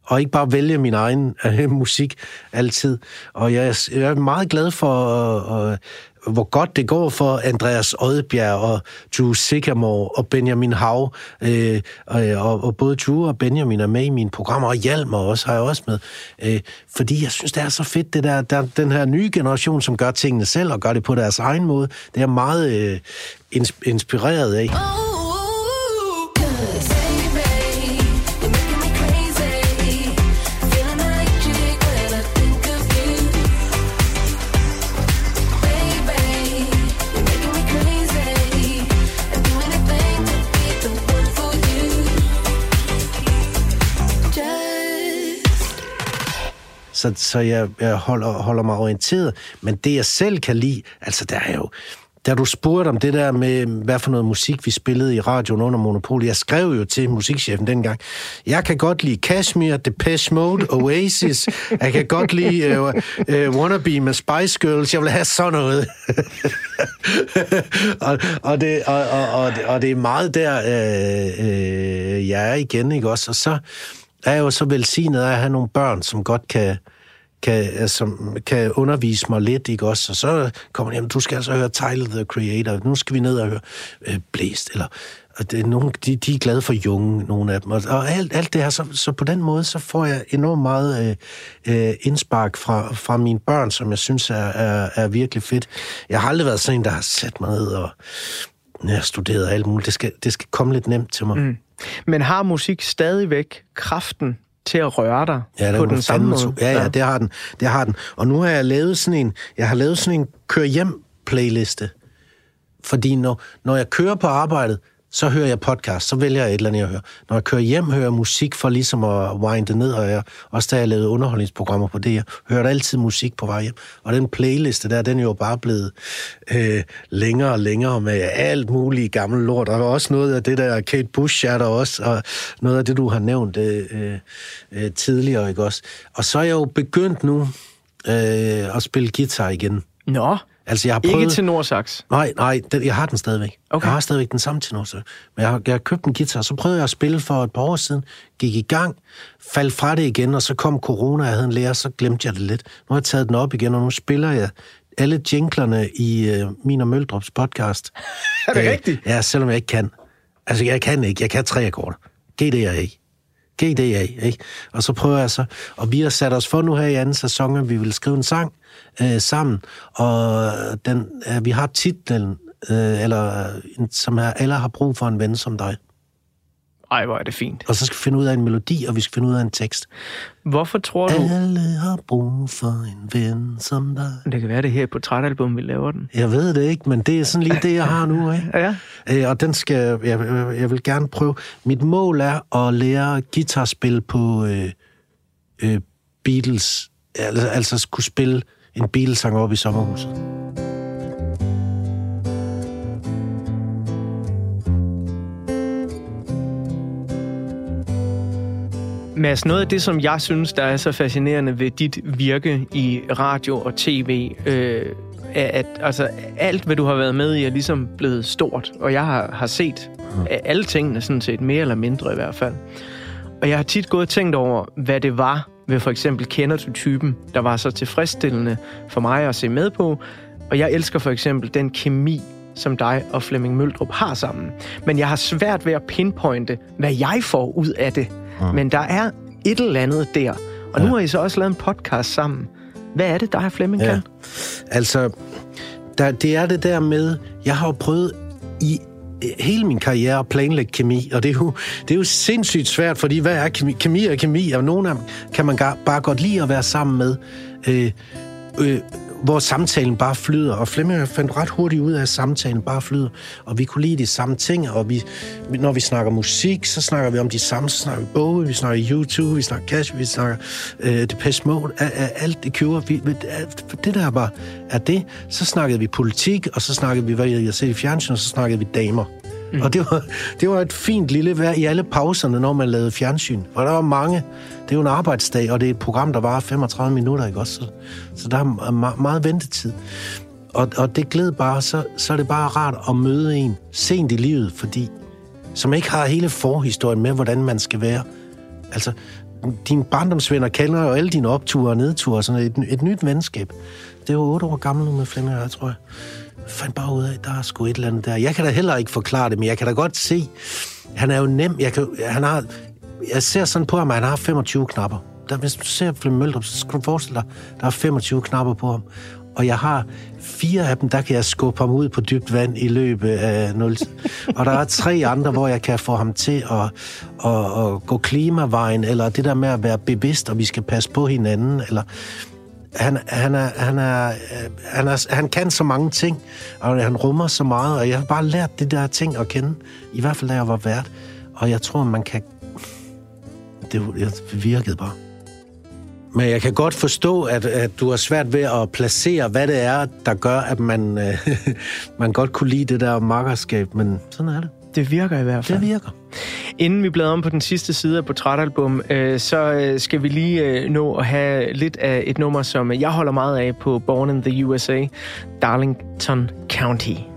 Speaker 2: og ikke bare vælge min egen øh, musik altid. Og jeg, er- jeg er meget glad for, øh, øh, hvor godt det går for Andreas Odbjerg og Drew Sycamore og Benjamin Hav. Øh, øh, og, og, både Drew og Benjamin er med i mine programmer, og Hjalmar også har jeg også med. Øh, fordi jeg synes, det er så fedt, det der, der, den her nye generation, som gør tingene selv og gør det på deres egen måde. Det er jeg meget øh, inspireret af.
Speaker 4: Oh.
Speaker 2: Så, så jeg, jeg holder, holder mig orienteret. Men det, jeg selv kan lide, altså der er jo... Da du spurgte om det der med, hvad for noget musik vi spillede i radioen under Monopol, jeg skrev jo til musikchefen dengang, jeg kan godt lide Kashmir, Depeche Mode, Oasis, jeg kan godt lide uh, uh, Wannabe med Spice Girls, jeg vil have sådan noget. og, og, det, og, og, og, det- og det er meget der, øh, øh, jeg er igen, ikke også? Og så er jeg jo så velsignet af at have nogle børn, som godt kan, kan, altså, som kan undervise mig lidt, ikke også? Og så kommer de, jamen, du skal altså høre Tyler, the Creator, nu skal vi ned og høre øh, Blæst, eller og det nogle, de, de er glade for Jung, nogle af dem. Og, og alt, alt det her, så, så på den måde, så får jeg enormt meget øh, øh, indspark fra, fra mine børn, som jeg synes er, er, er virkelig fedt. Jeg har aldrig været sådan en, der har sat mig ned og ja, studeret alt muligt. Det skal, det skal komme lidt nemt til mig. Mm.
Speaker 1: Men har musik stadigvæk kraften til at røre dig
Speaker 2: Ja, det
Speaker 1: på den samme måde?
Speaker 2: tro. Ja, ja, det har den. Det har den. Og nu har jeg lavet sådan en, jeg har lavet sådan en kør hjem playliste. Fordi når, når jeg kører på arbejdet, så hører jeg podcast, så vælger jeg et eller andet, jeg hører. Når jeg kører hjem, hører jeg musik for ligesom at winde ned, og jeg, også da jeg lavede underholdningsprogrammer på det, jeg hørte altid musik på vej hjem. Og den playliste der, den er jo bare blevet øh, længere og længere med alt muligt gammel lort. Og også noget af det der, Kate Bush er der også, og noget af det, du har nævnt øh, øh, øh, tidligere, ikke også? Og så er jeg jo begyndt nu øh, at spille guitar igen.
Speaker 1: Nå,
Speaker 2: Altså, jeg har prøvet...
Speaker 1: ikke til Nordsaks.
Speaker 2: Nej, nej, den, jeg har den stadigvæk.
Speaker 1: Okay.
Speaker 2: Jeg har stadigvæk den samme så- Men jeg har, jeg har købt en guitar, så prøvede jeg at spille for et par år siden, gik i gang, faldt fra det igen, og så kom corona, jeg havde en lærer, så glemte jeg det lidt. Nu har jeg taget den op igen, og nu spiller jeg alle jinglerne i øh, min og Møldrups podcast.
Speaker 1: Er det
Speaker 2: Øh,
Speaker 1: rigtigt?
Speaker 2: Ja, selvom jeg ikke kan. Altså, jeg kan ikke. Jeg kan tre akkorder. G, D, A. G, D, GDA, ikke? Og så prøver jeg så, og vi har sat os for nu her i anden sæson, at vi vil skrive en sang øh, sammen, og den, øh, vi har titlen, øh, eller, øh, en- som er, alle har brug for en ven som dig.
Speaker 1: Ej, hvor er det fint.
Speaker 2: Og så skal vi finde ud af en melodi, og vi skal finde ud af en tekst.
Speaker 1: Hvorfor tror du...
Speaker 2: Alle har brug for en ven som dig.
Speaker 1: Det kan være, det her på portrætalbum, vi laver den.
Speaker 2: Jeg ved det ikke, men det er sådan lige det, jeg har nu, ikke?
Speaker 1: Ja.
Speaker 2: Øh, og den skal jeg, jeg vil gerne prøve. Mit mål er at lære guitarspil på øh, øh, Beatles, altså, altså skulle spille en Beatles-sang op i sommerhuset.
Speaker 1: Mads, noget af det, som jeg synes, der er så fascinerende ved dit virke i radio og tv, øh, er, at altså, alt, hvad du har været med i, er ligesom blevet stort. Og jeg har, har set af alle tingene, sådan set mere eller mindre i hvert fald. Og jeg har tit gået og tænkt over, hvad det var ved for eksempel Kender du typen, der var så tilfredsstillende for mig at se med på. Og jeg elsker for eksempel den kemi, som dig og Flemming Møldrup har sammen. Men jeg har svært ved at pinpointe, hvad jeg får ud af det. Men der er et eller andet der. Og nu har I så også lavet en podcast sammen. Hvad er det, dig og Flemming
Speaker 2: Ja.
Speaker 1: kan?
Speaker 2: Altså, der, det er det der med, jeg har jo prøvet i øh, hele min karriere at planlægge kemi, og det er jo, det er jo sindssygt svært, fordi hvad er kemi? Kemi er kemi, og nogle af dem kan man bare godt lide at være sammen med, øh, øh, hvor samtalen bare flyder, og Flemming fandt ret hurtigt ud af, at samtalen bare flyder, og vi kunne lide de samme ting, og vi, når vi snakker musik, så snakker vi om de samme, så snakker vi Bowie, vi snakker YouTube, vi snakker Cash, vi snakker øh, Depeche Mode, alt det kører, vi, det der bare er det, så snakkede vi politik, og så snakkede vi, hvad jeg havde set i fjernsyn, og så snakkede vi damer. Mm. Og det var, det var et fint lille vejr i alle pauserne, når man lavede fjernsyn. Og der var mange. Det er jo en arbejdsdag, og det er et program, der varer 35 minutter, ikke også? Så, så der er me- meget ventetid. Og, og det glæder bare, så, så er det bare rart at møde en sent i livet, fordi som ikke har hele forhistorien med, hvordan man skal være. Altså, dine barndomsvenner kender jo alle dine opture og nedture, og sådan et, et nyt venskab. Det er otte år gammel nu med Flemming jeg, tror jeg. Jeg fandt bare ud af, at der er sgu et eller andet der. Jeg kan da heller ikke forklare det, men jeg kan da godt se, han er jo nem. Jeg, kan, han har, jeg ser sådan på ham, at han har 25 knapper. Der, hvis du ser Flemming Møldrup, så skal du forestille dig, der er 25 knapper på ham. Og jeg har fire af dem, der kan jeg skubbe ham ud på dybt vand i løbet af 0. og der er tre andre, hvor jeg kan få ham til at, at, at gå klimavejen, eller det der med at være bevidst, og vi skal passe på hinanden, eller han, han, er, han, er, han, er, han kan så mange ting, og han rummer så meget, og jeg har bare lært de der ting at kende, i hvert fald da jeg var vært. Og jeg tror, man kan... Det, det virkede bare. Men jeg kan godt forstå, at, at du har svært ved at placere, hvad det er, der gør, at man, øh, man godt kunne lide det der makkerskab, men sådan er det.
Speaker 1: Det virker i hvert fald.
Speaker 2: Det virker.
Speaker 1: Inden vi bladrer om på den sidste side af portrætalbum, øh, så øh, skal vi lige øh, nå at have lidt af et nummer, som jeg holder meget af på Born in the USA, Darlington County.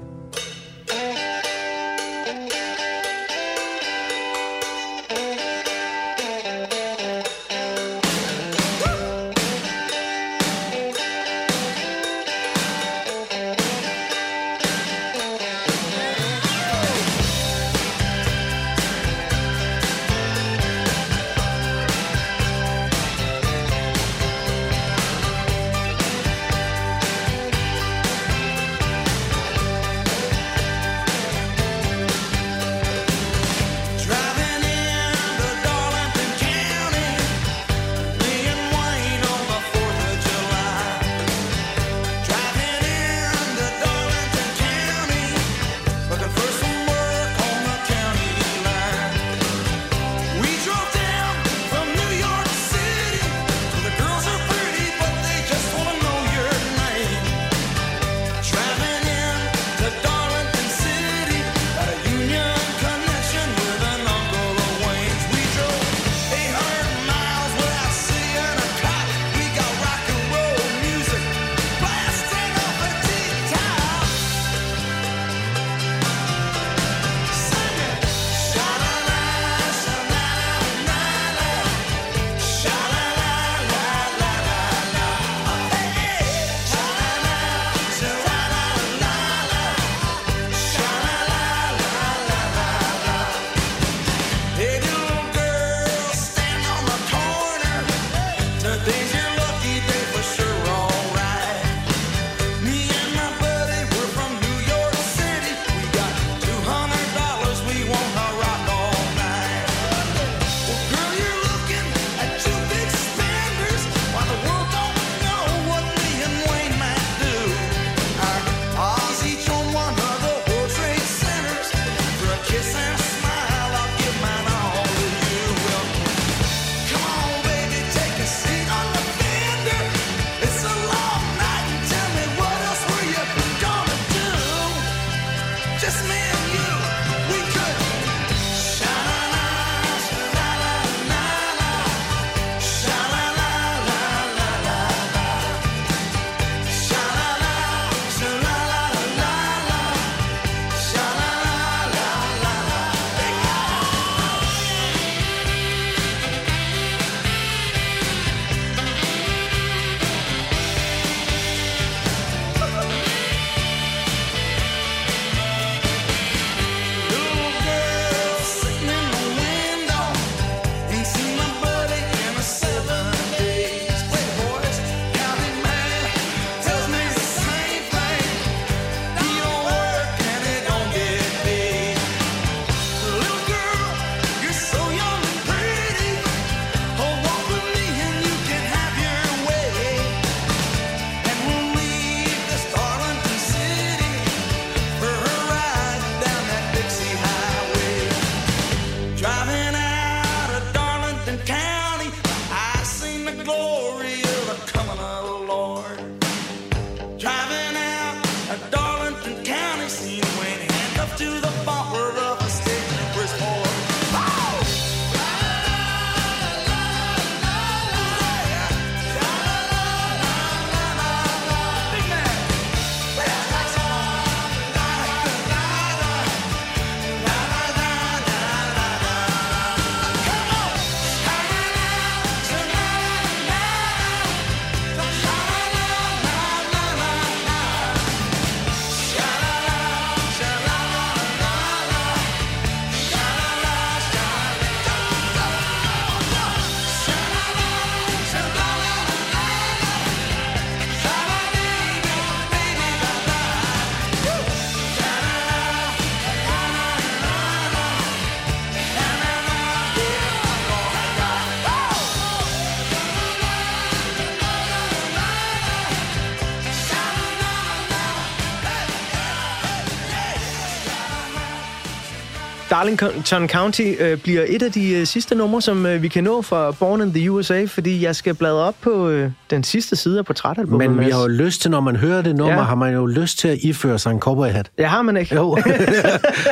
Speaker 1: Darlington County øh, bliver et af de øh, sidste numre, som øh, vi kan nå fra Born in the USA, fordi jeg skal bladre op på øh, den sidste side af portrætalbummet.
Speaker 2: Men vi har jo lyst til, når man hører det nummer,
Speaker 1: Ja.
Speaker 2: har man jo lyst til at iføre sig en cowboyhat.
Speaker 1: Ja, har man ikke?
Speaker 2: Jo.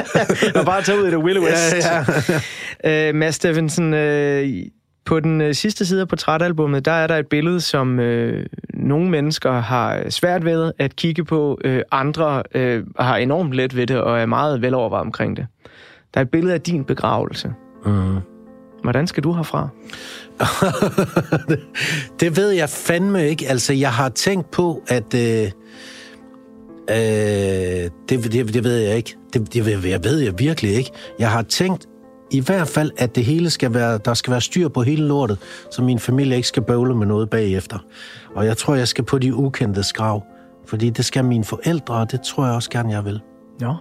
Speaker 1: og bare tage ud i det Willow West.
Speaker 2: Ja, ja.
Speaker 1: øh, Mads Steffensen, øh, på den øh, sidste side af portrætalbummet, der er der et billede, som øh, nogle mennesker har svært ved at kigge på. Øh, andre øh, har enormt let ved det og er meget velovervejet omkring det. Der er et billede af din begravelse.
Speaker 2: Mm.
Speaker 1: Hvordan skal du herfra?
Speaker 2: det ved jeg fandme ikke. Altså, jeg har tænkt på, at... Øh, øh, det, det, det ved jeg ikke. Det, det ved, jeg ved jeg virkelig ikke. Jeg har tænkt i hvert fald, at det hele skal være, der skal være styr på hele lortet, så min familie ikke skal bøvle med noget bagefter. Og jeg tror, jeg skal på de ukendte grav. Fordi det skal mine forældre, og det tror jeg også gerne, jeg vil.
Speaker 1: Nå.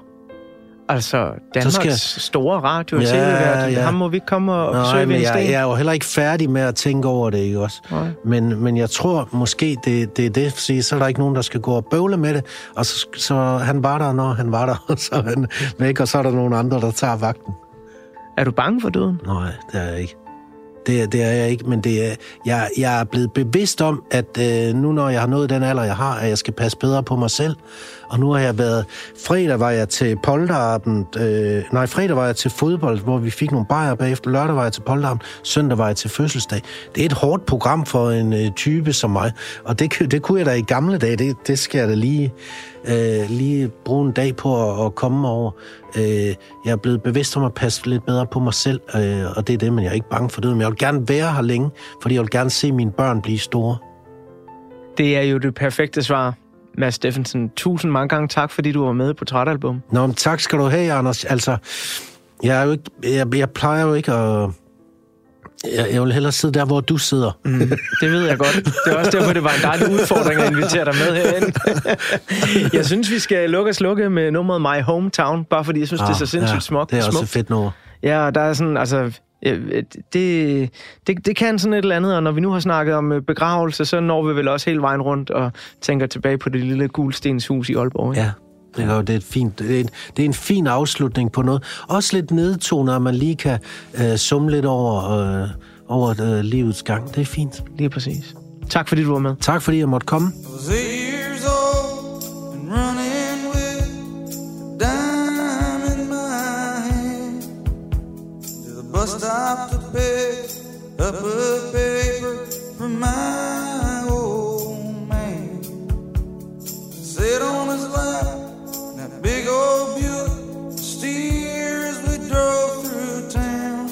Speaker 1: Altså, Danmarks
Speaker 2: skal jeg-
Speaker 1: store radio- og
Speaker 2: Ja,
Speaker 1: tv-vært.
Speaker 2: ja.
Speaker 1: Ham må vi ikke komme og
Speaker 2: Nej,
Speaker 1: besøge
Speaker 2: men
Speaker 1: en
Speaker 2: jeg, jeg er jo heller ikke færdig med at tænke over det, ikke også?
Speaker 1: Nej.
Speaker 2: Men, men jeg tror måske, det, det er det, fordi så er der ikke nogen, der skal gå og bøvle med det. Og så, så han var der, når han var der, og så er han væk, og så er der nogen andre, der tager vagten.
Speaker 1: Er du bange for døden?
Speaker 2: Nej, det er jeg ikke. Det, det er jeg ikke, men det er, jeg, jeg er blevet bevidst om, at øh, nu når jeg har nået den alder, jeg har, at jeg skal passe bedre på mig selv. Og nu har jeg været... Fredag var jeg til polterappen... Øh, nej, fredag var jeg til fodbold, hvor vi fik nogle bajer bagefter. Lørdag var jeg til polterappen. Søndag var jeg til fødselsdag. Det er et hårdt program for en øh, type som mig. Og det, det kunne jeg da i gamle dage. Det, det skal jeg da lige, øh, lige bruge en dag på at, at komme over. Øh, jeg er blevet bevidst om at passe lidt bedre på mig selv, øh, og det er det, men jeg er ikke bange for det. Men jeg vil gerne være her længe, fordi jeg vil gerne se mine børn blive store.
Speaker 1: Det er jo det perfekte svar, Mads Steffensen. Tusind mange gange tak, fordi du var med på portrætalbum.
Speaker 2: Nå, men tak skal du have, Anders. Altså, jeg, er jo ikke, jeg, jeg plejer jo ikke at... Jeg, jeg vil hellere sidde der, hvor du sidder. Mm.
Speaker 1: Det ved jeg godt. Det er også derfor, det var en dejlig udfordring at invitere dig med herinde. Jeg synes, vi skal lukke og slukke med nummeret My Hometown, bare fordi jeg synes, det er så sindssygt smukt.
Speaker 2: Ah, Det er også
Speaker 1: smukt.
Speaker 2: et fedt nummer.
Speaker 1: Ja, der er sådan, altså... øh, Det, det, det kan sådan et eller andet, og når vi nu har snakket om øh, begravelse, så når vi vel også hele vejen rundt og tænker tilbage på det lille gulstenshus i Aalborg. Ikke?
Speaker 2: Ja, det er, jo, det er, et fint, det, er en, det er en fin afslutning på noget. Også lidt nedtonet, at man lige kan øh, summe lidt over, øh, over øh, livets gang. Det er fint.
Speaker 1: Lige præcis. Tak fordi du var med.
Speaker 2: Tak fordi jeg måtte komme.
Speaker 3: Up a paper from my old man. Sit on his lap that big old Buick steers we drove through town.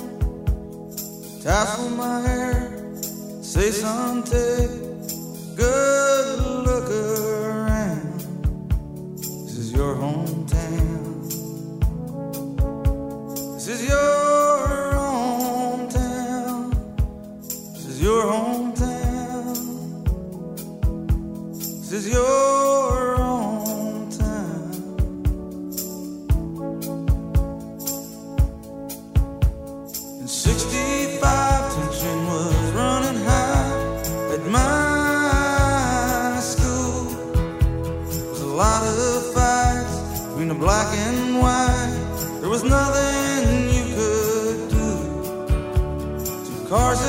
Speaker 3: Tassel my hair, say take good look around. This is your hometown. This is your Your hometown. In 65, tension was running high at my school. There was a lot of fights between the black and white. There was nothing you could do. Two cars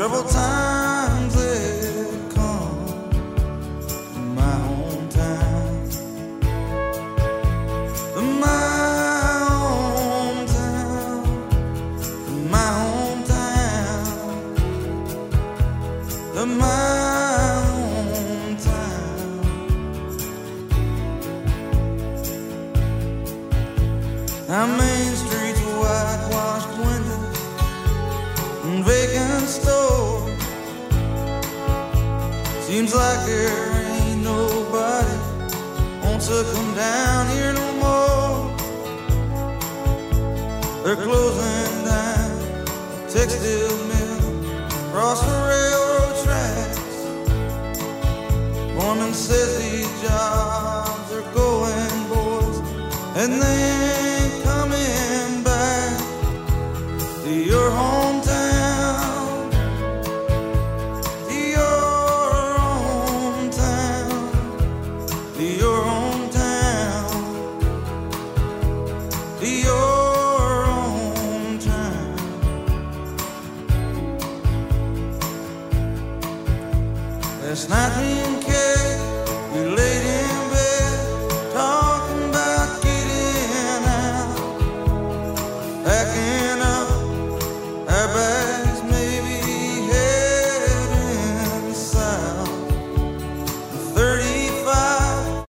Speaker 3: Trouble time.